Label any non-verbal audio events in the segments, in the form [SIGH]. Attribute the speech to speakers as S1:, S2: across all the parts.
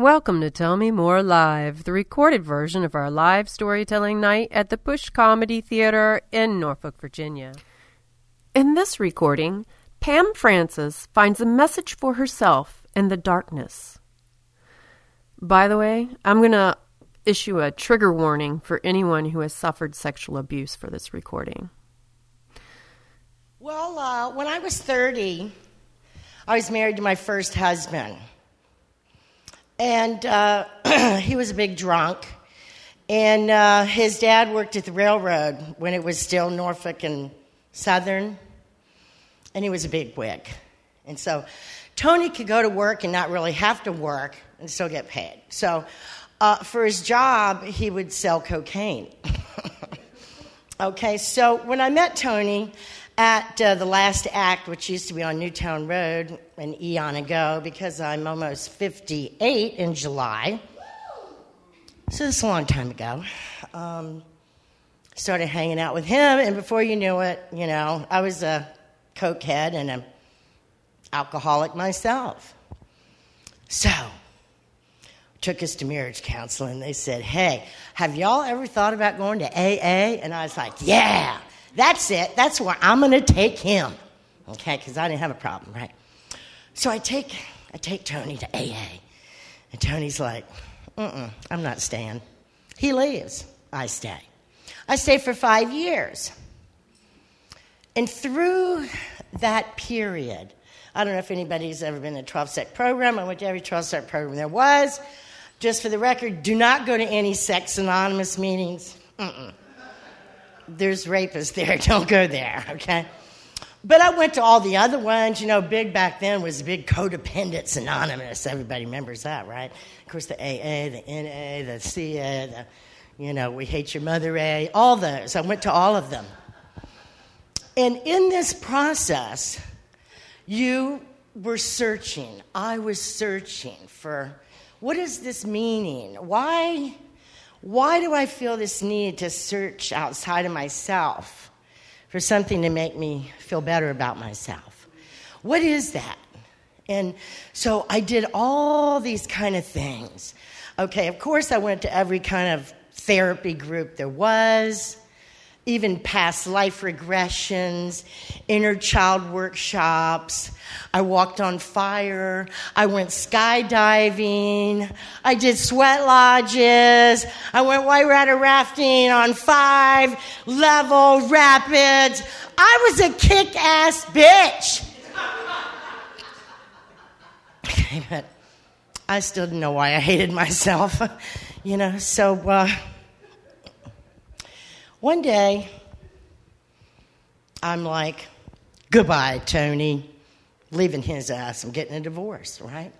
S1: Welcome to Tell Me More Live, the recorded version of our live storytelling night at the Push Comedy Theater in Norfolk, Virginia. In this recording, Pam Francis finds a message for herself in the darkness. By the way, I'm going to issue a trigger warning for anyone who has suffered sexual abuse for this recording.
S2: Well, uh, when I was 30, I was married to my first husband. And uh, [CLEARS THROAT] he was a big drunk. And uh, his dad worked at the railroad when it was still Norfolk and Southern. And he was a big wig. And so Tony could go to work and not really have to work and still get paid. So uh, for his job, he would sell cocaine. [LAUGHS] okay, so when I met Tony, at uh, the last act, which used to be on Newtown Road an eon ago, because I'm almost 58 in July. So is a long time ago. Um, started hanging out with him, and before you knew it, you know, I was a cokehead and an alcoholic myself. So, took us to marriage counseling. They said, Hey, have y'all ever thought about going to AA? And I was like, Yeah. That's it. That's where I'm going to take him. Okay, because I didn't have a problem, right? So I take, I take Tony to AA. And Tony's like, mm I'm not staying. He leaves. I stay. I stay for five years. And through that period, I don't know if anybody's ever been in a 12 step program. I went to every 12 step program there was. Just for the record, do not go to any Sex Anonymous meetings. Mm-mm there's rapists there. [LAUGHS] Don't go there, okay? But I went to all the other ones. You know, big back then was Big Codependents Anonymous. Everybody remembers that, right? Of course, the AA, the NA, the CA, the, you know, We Hate Your Mother A, all those. I went to all of them. And in this process, you were searching. I was searching for what is this meaning? Why? Why do I feel this need to search outside of myself for something to make me feel better about myself? What is that? And so I did all these kind of things. Okay, of course, I went to every kind of therapy group there was even past life regressions, inner child workshops. I walked on fire. I went skydiving. I did sweat lodges. I went white water rafting on five level rapids. I was a kick ass bitch. Okay, [LAUGHS] but I still didn't know why I hated myself, [LAUGHS] you know, so. Uh, one day, I'm like, goodbye, Tony. Leaving his ass. I'm getting a divorce, right?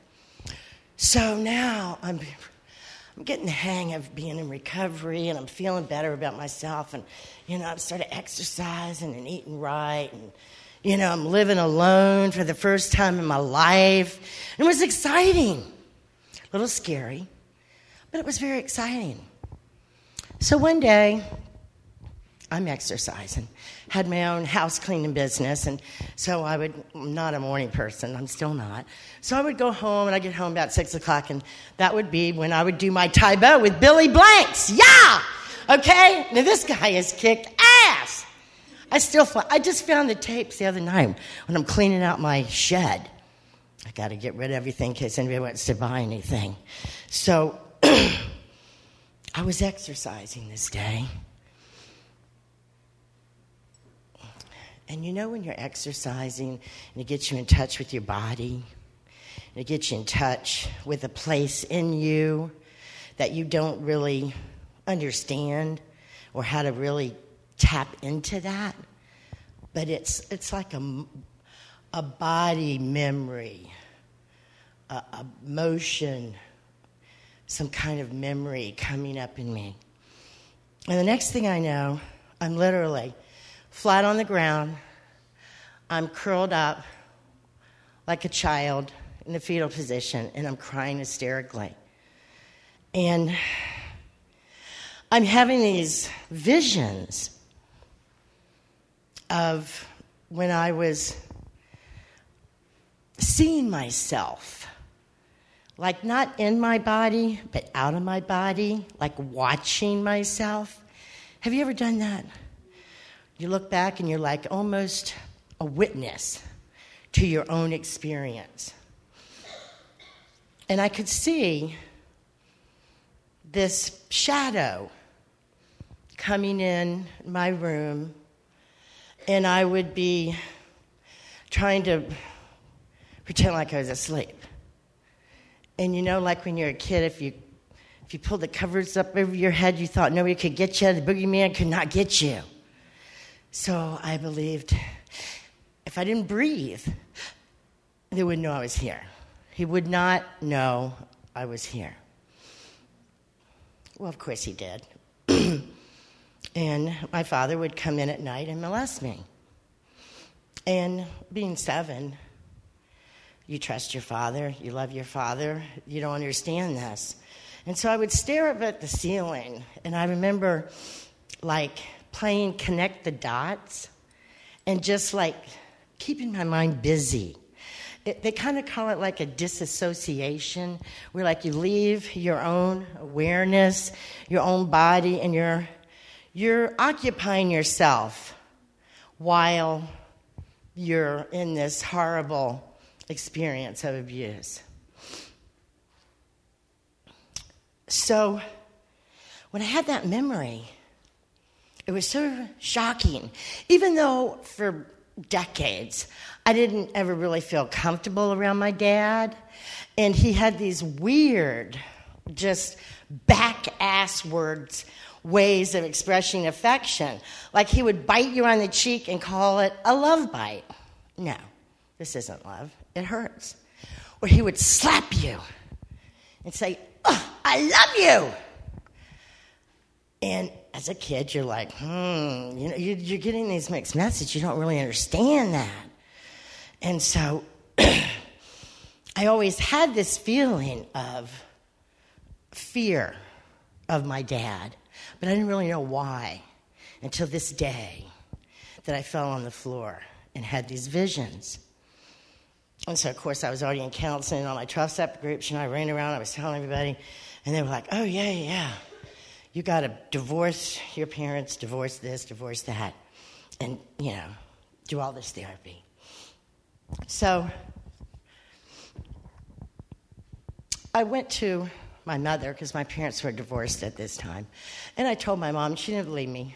S2: So now I'm, I'm getting the hang of being in recovery and I'm feeling better about myself. And, you know, I've started exercising and eating right. And, you know, I'm living alone for the first time in my life. It was exciting. A little scary, but it was very exciting. So one day, I'm exercising. Had my own house cleaning business, and so I would, I'm not a morning person, I'm still not. So I would go home, and I'd get home about 6 o'clock, and that would be when I would do my Tae Bo with Billy Blanks. Yeah! Okay? Now this guy has kicked ass. I still, I just found the tapes the other night when I'm cleaning out my shed. I got to get rid of everything in case anybody wants to buy anything. So [CLEARS THROAT] I was exercising this day. And you know, when you're exercising and it gets you in touch with your body, and it gets you in touch with a place in you that you don't really understand or how to really tap into that. But it's, it's like a, a body memory, a, a motion, some kind of memory coming up in me. And the next thing I know, I'm literally flat on the ground. I'm curled up like a child in the fetal position, and I'm crying hysterically. And I'm having these visions of when I was seeing myself like not in my body, but out of my body, like watching myself. Have you ever done that? You look back and you're like almost a witness to your own experience. And I could see this shadow coming in my room, and I would be trying to pretend like I was asleep. And you know, like when you're a kid, if you if you pulled the covers up over your head, you thought nobody could get you. The boogeyman could not get you. So I believed if I didn't breathe, they wouldn't know I was here. He would not know I was here. Well, of course he did. [CLEARS THROAT] and my father would come in at night and molest me. And being seven, you trust your father, you love your father, you don't understand this. And so I would stare up at the ceiling, and I remember like playing connect the dots and just like keeping my mind busy. It, they kind of call it like a disassociation, where like you leave your own awareness, your own body, and you're, you're occupying yourself while you're in this horrible experience of abuse. So, when I had that memory, it was so shocking. Even though for decades I didn't ever really feel comfortable around my dad, and he had these weird, just back ass words, ways of expressing affection. Like he would bite you on the cheek and call it a love bite. No, this isn't love it hurts. Or he would slap you and say, oh, I love you. And as a kid, you're like, hmm, you know, you're getting these mixed messages. You don't really understand that. And so [CLEARS THROAT] I always had this feeling of fear of my dad, but I didn't really know why until this day that I fell on the floor and had these visions. And so, of course, I was already in counseling on my trust up groups. Know, I ran around, I was telling everybody, and they were like, oh, yeah, yeah. You got to divorce your parents, divorce this, divorce that, and, you know, do all this therapy. So, I went to my mother because my parents were divorced at this time, and I told my mom, she didn't believe me.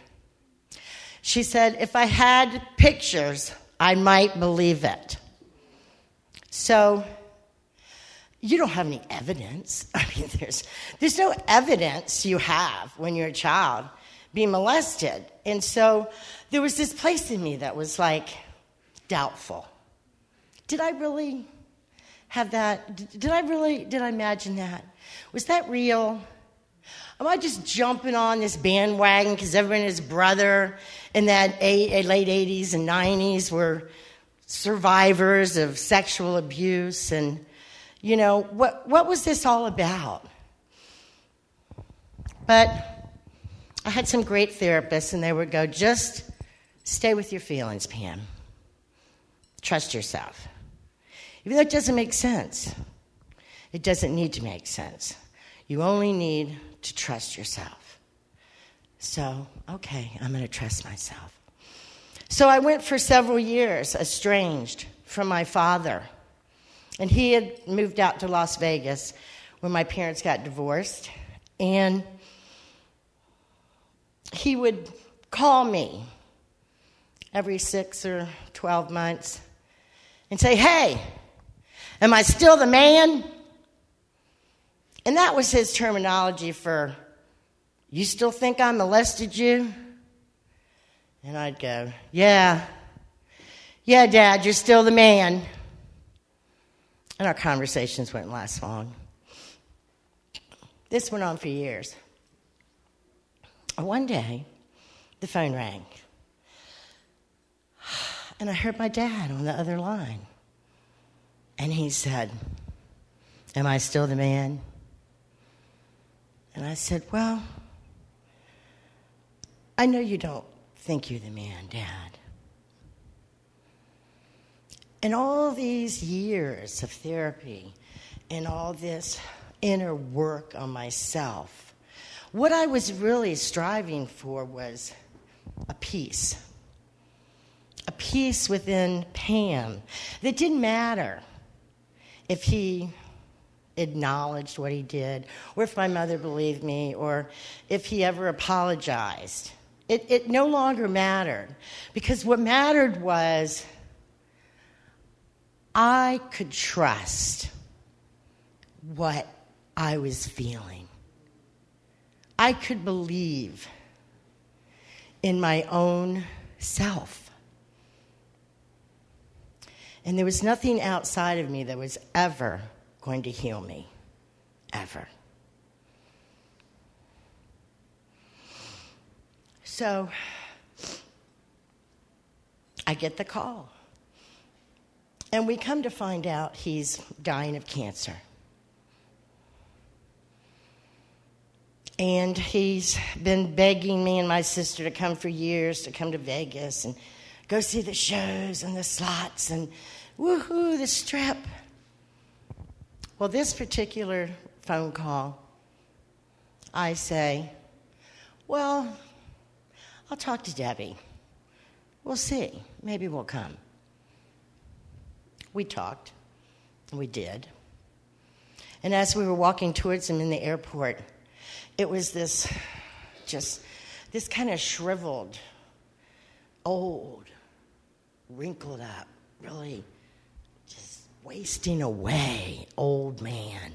S2: She said, if I had pictures, I might believe it. So you don't have any evidence. [LAUGHS] I mean, there's, there's no evidence you have when you're a child being molested. And so there was this place in me that was like doubtful. Did I really have that? Did I really, did I imagine that? Was that real? Am I just jumping on this bandwagon because everyone and his brother in that eight, late 80s and 90s were survivors of sexual abuse and you know what what was this all about? But i had some great therapists and they would go just stay with your feelings pam. Trust yourself. Even though it doesn't make sense it doesn't need to make sense. You only need to trust yourself. So okay i'm going to trust myself. So I went for several years estranged from my father. And he had moved out to Las Vegas when my parents got divorced. And he would call me every six or 12 months and say, Hey, am I still the man? And that was his terminology for, You still think I molested you? And I'd go, Yeah, yeah, Dad, you're still the man. And our conversations wouldn't last long. This went on for years. One day, the phone rang. [SIGHS] And I heard my dad on the other line. And he said, Am I still the man? And I said, Well, I know you don't think you're the man, Dad. And all these years of therapy and all this inner work on myself, what I was really striving for was a peace. A peace within Pam that didn't matter if he acknowledged what he did, or if my mother believed me, or if he ever apologized. It, it no longer mattered because what mattered was I could trust what I was feeling. I could believe in my own self. And there was nothing outside of me that was ever going to heal me. Ever. So I get the call. And we come to find out he's dying of cancer. And he's been begging me and my sister to come for years to come to Vegas and go see the shows and the slots and woohoo, the strip. Well, this particular phone call, I say, Well, I'll talk to Debbie. We'll see. Maybe we'll come. We talked, and we did. And as we were walking towards him in the airport, it was this just this kind of shriveled, old, wrinkled up, really just wasting away old man.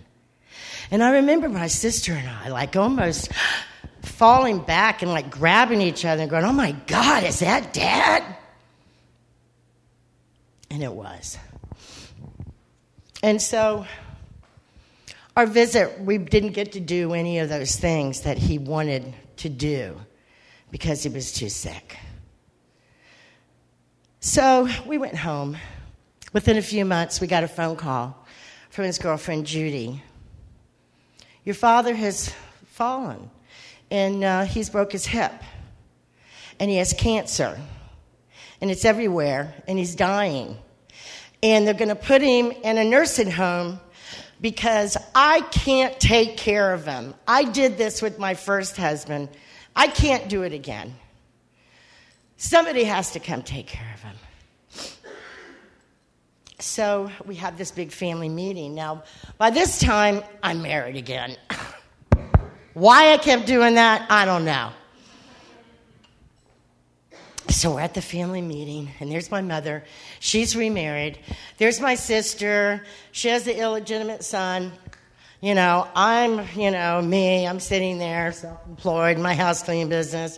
S2: And I remember my sister and I, like almost falling back and like grabbing each other and going, Oh my God, is that dad? And it was. And so our visit, we didn't get to do any of those things that he wanted to do because he was too sick. So we went home. Within a few months, we got a phone call from his girlfriend, Judy. Your father has fallen, and uh, he's broke his hip, and he has cancer, and it's everywhere, and he's dying and they're going to put him in a nursing home because I can't take care of him. I did this with my first husband. I can't do it again. Somebody has to come take care of him. So we have this big family meeting. Now, by this time, I'm married again. [LAUGHS] Why I kept doing that, I don't know. So we're at the family meeting, and there's my mother. She's remarried. There's my sister. She has the illegitimate son. You know, I'm, you know, me. I'm sitting there, self employed, my house cleaning business.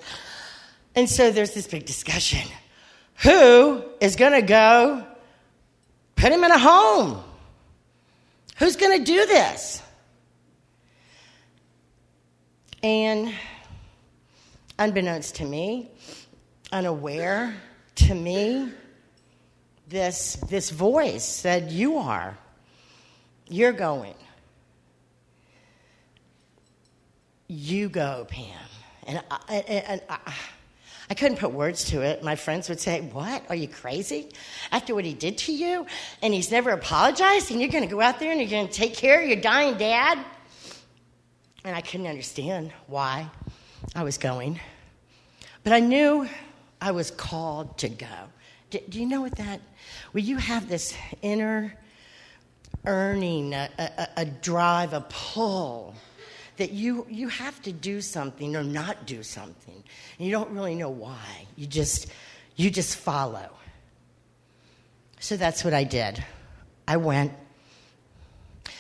S2: And so there's this big discussion. Who is going to go put him in a home? Who's going to do this? And unbeknownst to me, unaware to me, this, this voice said, You are. You're going. You go, Pam. And I, and I, I couldn't put words to it. My friends would say, What? Are you crazy? After what he did to you? And he's never apologized? And you're going to go out there and you're going to take care of your dying dad? And I couldn't understand why I was going. But I knew I was called to go. Do, do you know what that? Well, you have this inner earning, a, a, a drive, a pull that you you have to do something or not do something, and you don't really know why. You just you just follow. So that's what I did. I went.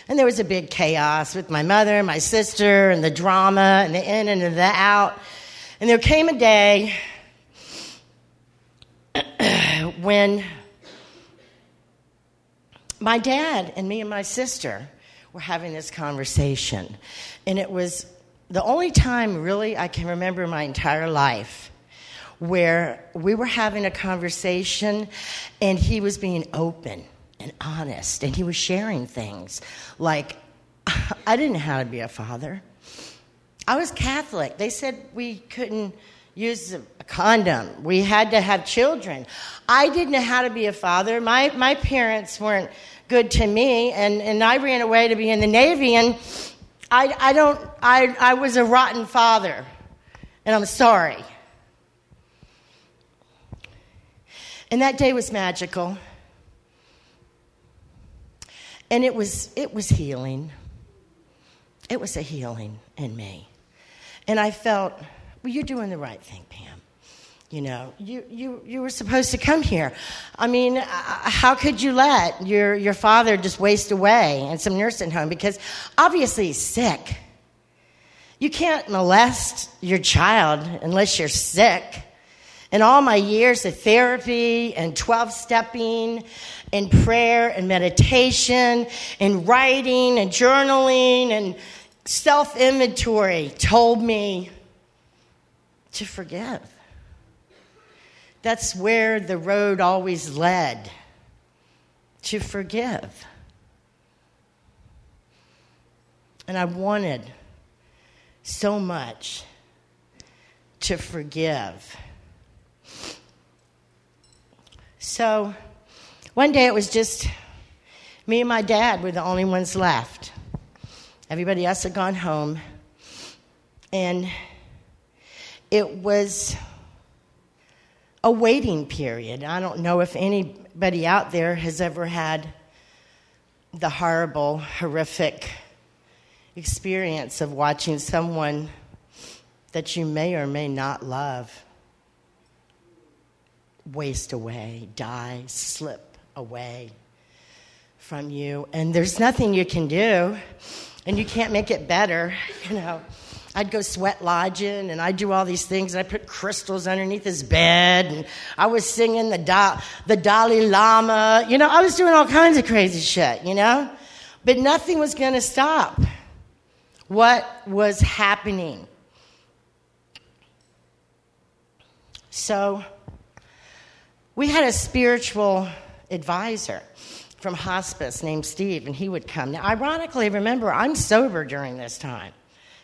S2: And there was a big chaos with my mother, my sister, and the drama, and the in and the out. And there came a day when my dad and me and my sister were having this conversation, and it was the only time really I can remember my entire life where we were having a conversation and he was being open and honest and he was sharing things like [LAUGHS] I didn't know how to be a father. I was Catholic. They said we couldn't use a condom. We had to have children. I didn't know how to be a father. My, my parents weren't good to me, and, and I ran away to be in the Navy, and I, I don't, I, I was a rotten father, and I'm sorry. And that day was magical. And it was, it was healing. It was a healing in me. And I felt, well, you're doing the right thing, Pam. You know, you, you, you were supposed to come here. I mean, uh, how could you let your, your father just waste away in some nursing home? Because obviously he's sick. You can't molest your child unless you're sick. In all my years of therapy and 12 stepping and prayer and meditation and writing and journaling and self inventory told me to forgive. That's where the road always led to forgive. And I wanted so much to forgive. So one day it was just me and my dad were the only ones left. Everybody else had gone home. And it was a waiting period. I don't know if anybody out there has ever had the horrible, horrific experience of watching someone that you may or may not love waste away, die, slip away from you. And there's nothing you can do, and you can't make it better, [LAUGHS] you know. I'd go sweat lodging and I'd do all these things. I put crystals underneath his bed and I was singing the, da- the Dalai Lama. You know, I was doing all kinds of crazy shit, you know? But nothing was going to stop what was happening. So we had a spiritual advisor from hospice named Steve, and he would come. Now, ironically, remember, I'm sober during this time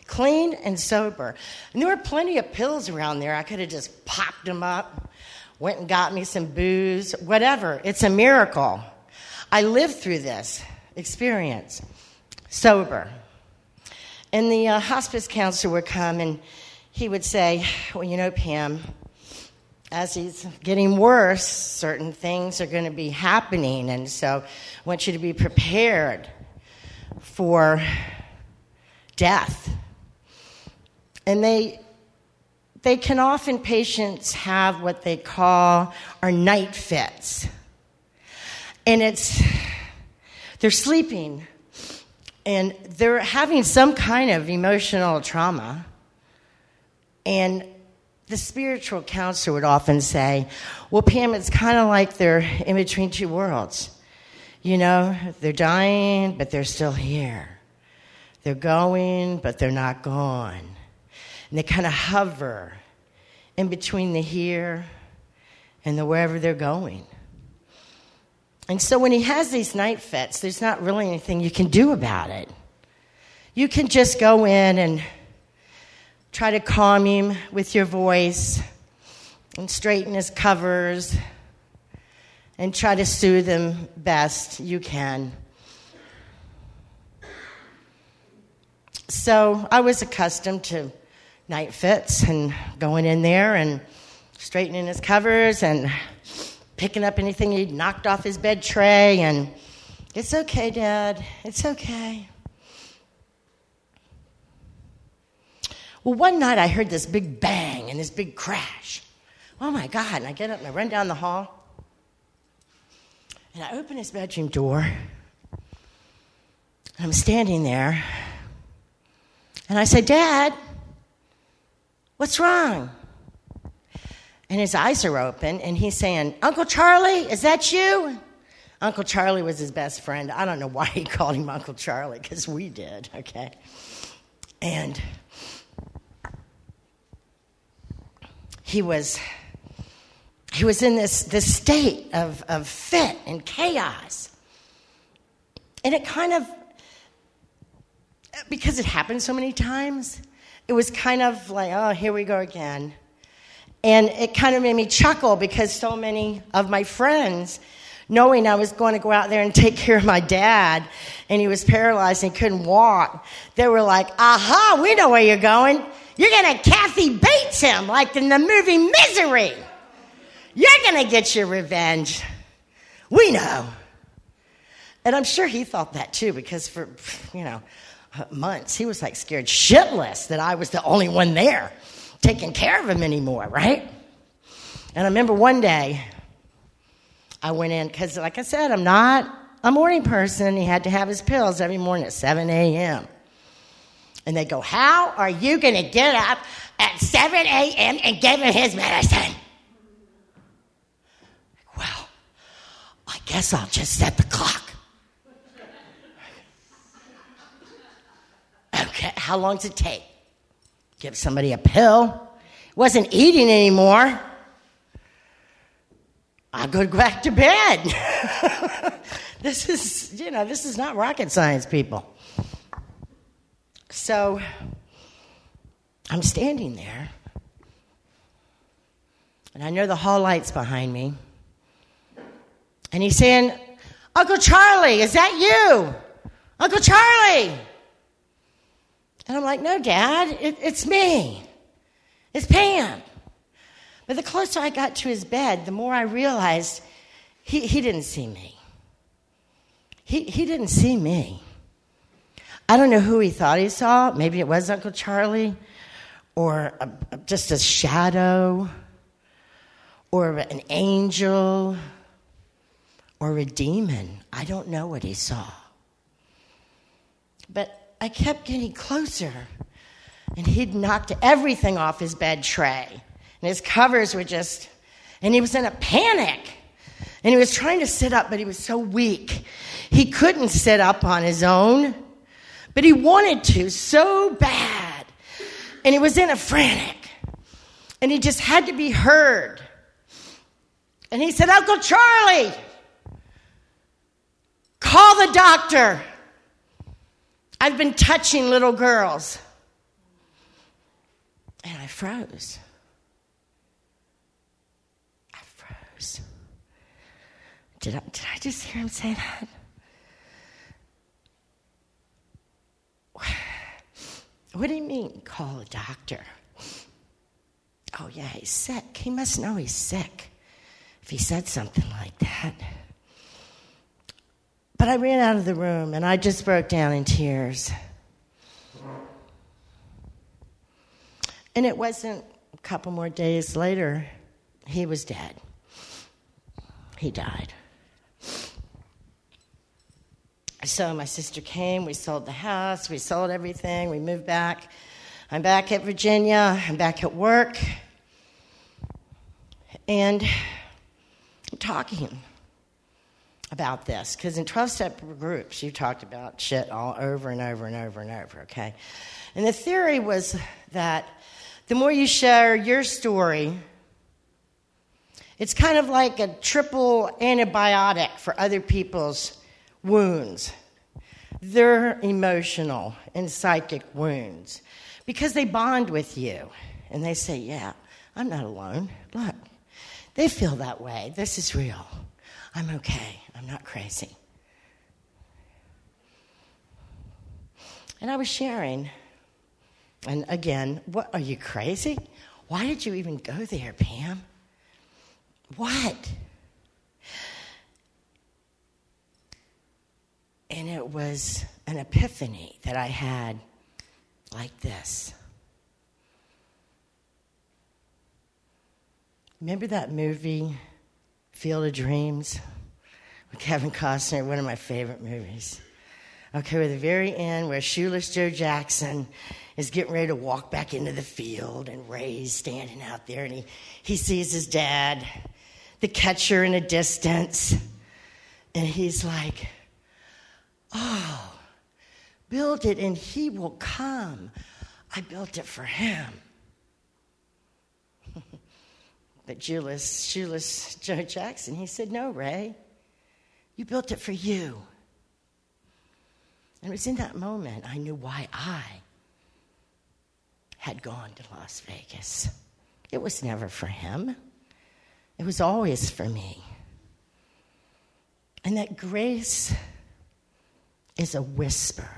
S2: clean and sober. And there were plenty of pills around there. I could have just popped them up, went and got me some booze, whatever. It's a miracle. I lived through this experience sober. And the uh, hospice counselor would come and he would say, Well, you know, Pam, as he's getting worse, certain things are going to be happening. And so I want you to be prepared for death. And they, they can often, patients have what they call are night fits. And it's, they're sleeping and they're having some kind of emotional trauma. And the spiritual counselor would often say, Well, Pam, it's kind of like they're in between two worlds. You know, they're dying, but they're still here. They're going, but they're not gone and they kind of hover in between the here and the wherever they're going. And so when he has these night fits, there's not really anything you can do about it. You can just go in and try to calm him with your voice and straighten his covers and try to soothe him best you can. So I was accustomed to night fits and going in there and straightening his covers and picking up anything he'd knocked off his bed tray and it's okay, Dad. It's okay. Well, one night I heard this big bang and this big crash. Oh my God. And I get up and I run down the hall and I open his bedroom door. And I'm standing there and I say, Dad, What's wrong? And his eyes are open, and he's saying, Uncle Charlie, is that you? Uncle Charlie was his best friend. I don't know why he called him Uncle Charlie, because we did, okay? And he was he was in this, this state of, of fit and chaos. And it kind of, because it happened so many times, it was kind of like, oh, here we go again. And it kind of made me chuckle because so many of my friends knowing I was going to go out there and take care of my dad, and he was paralyzed and couldn't walk. They were like, aha, we know where you're going. You're going to Kathy Bates him, like in the movie Misery. You're going to get your revenge. We know. And I'm sure he thought that too, because for, you know, months, he was like scared shitless that I was the only one there taking care of him anymore, right? And I remember one day I went in, because like I said, I'm not a morning person. He had to have his pills every morning at 7 a.m. And they go, How are you going to get up at 7 a.m. and give him his medicine? Well, I guess I'll just set the clock. Okay, how long does it take? Give somebody a pill. Wasn't eating anymore. I'll go back to bed. [LAUGHS] this is, you know, this is not rocket science, people. So I'm standing there, and I know the hall lights behind me. And he's saying, Uncle Charlie, is that you? Uncle Charlie. And I'm like, no, Dad, it, it's me. It's Pam. But the closer I got to his bed, the more I realized he, he didn't see me. He, he didn't see me. I don't know who he thought he saw. Maybe it was Uncle Charlie, or a, a, just a shadow, or an angel, or a demon. I don't know what he saw. I kept getting closer. And he'd knocked everything off his bed tray. And his covers were just, and he was in a panic. And he was trying to sit up, but he was so weak. He couldn't sit up on his own, but he wanted to so bad. And he was in a frantic. And he just had to be heard. And he said, Uncle Charlie, call the doctor. I've been touching little girls. And I froze. I froze. Did I, did I just hear him say that? [SIGHS] What do you mean, call a doctor? Oh, yeah, he's sick. He must know he's sick if he said something like that. But I ran out of the room and I just broke down in tears. And it wasn't a couple more days later, he was dead. He died. So my sister came, we sold the house, we sold everything, we moved back. I'm back at Virginia, I'm back at work, and I'm talking about this because in 12 step groups you talked about shit all over and over and over and over, okay? And the theory was that the more you share your story, it's kind of like a triple antibiotic for other people's wounds, their emotional and psychic wounds, because they bond with you and they say, Yeah, I'm not alone. Look, they feel that way. This is real. I'm okay. I'm not crazy. And I was sharing, and again, what are you crazy? Why did you even go there, Pam? What? And it was an epiphany that I had like this. Remember that movie, Field of Dreams? with Kevin Costner, one of my favorite movies. Okay, with the very end where Shoeless Joe Jackson is getting ready to walk back into the field and Ray's standing out there and he, he sees his dad, the catcher in a distance, and he's like, Oh, build it and he will come. I built it for him. But shoeless, Joe Jackson, he said, No, Ray. You built it for you. And it was in that moment I knew why I had gone to Las Vegas. It was never for him, it was always for me. And that grace is a whisper.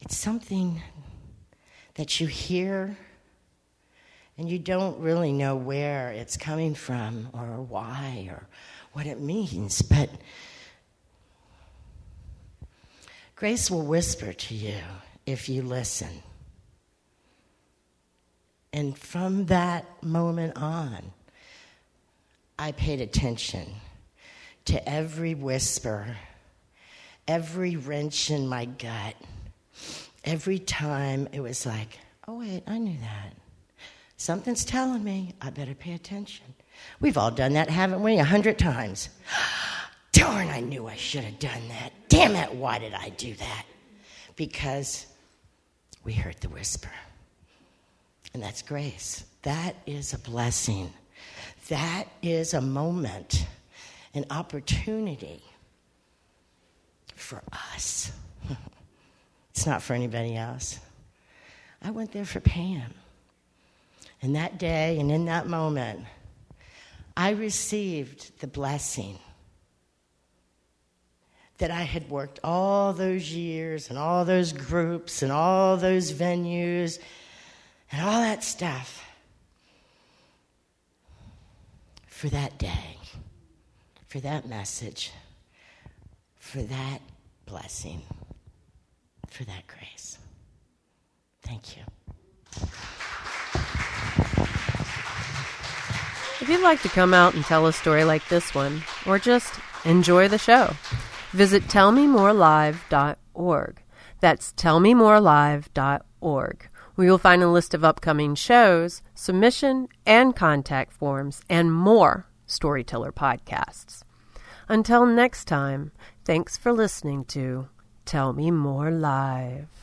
S2: It's something that you hear and you don't really know where it's coming from or why or what it means, but grace will whisper to you if you listen. And from that moment on, I paid attention to every whisper, every wrench in my gut, every time it was like, oh, wait, I knew that. Something's telling me I better pay attention. We've all done that, haven't we? A hundred times. [GASPS] Darn, I knew I should have done that. Damn it, why did I do that? Because we heard the whisper. And that's grace. That is a blessing. That is a moment, an opportunity for us. [LAUGHS] it's not for anybody else. I went there for Pam. And that day and in that moment, I received the blessing that I had worked all those years and all those groups and all those venues and all that stuff for that day, for that message, for that blessing, for that grace. Thank you.
S1: If you'd like to come out and tell a story like this one, or just enjoy the show, visit tellmemorelive.org. That's tellmemorelive.org, where you'll find a list of upcoming shows, submission and contact forms, and more storyteller podcasts. Until next time, thanks for listening to Tell Me More Live.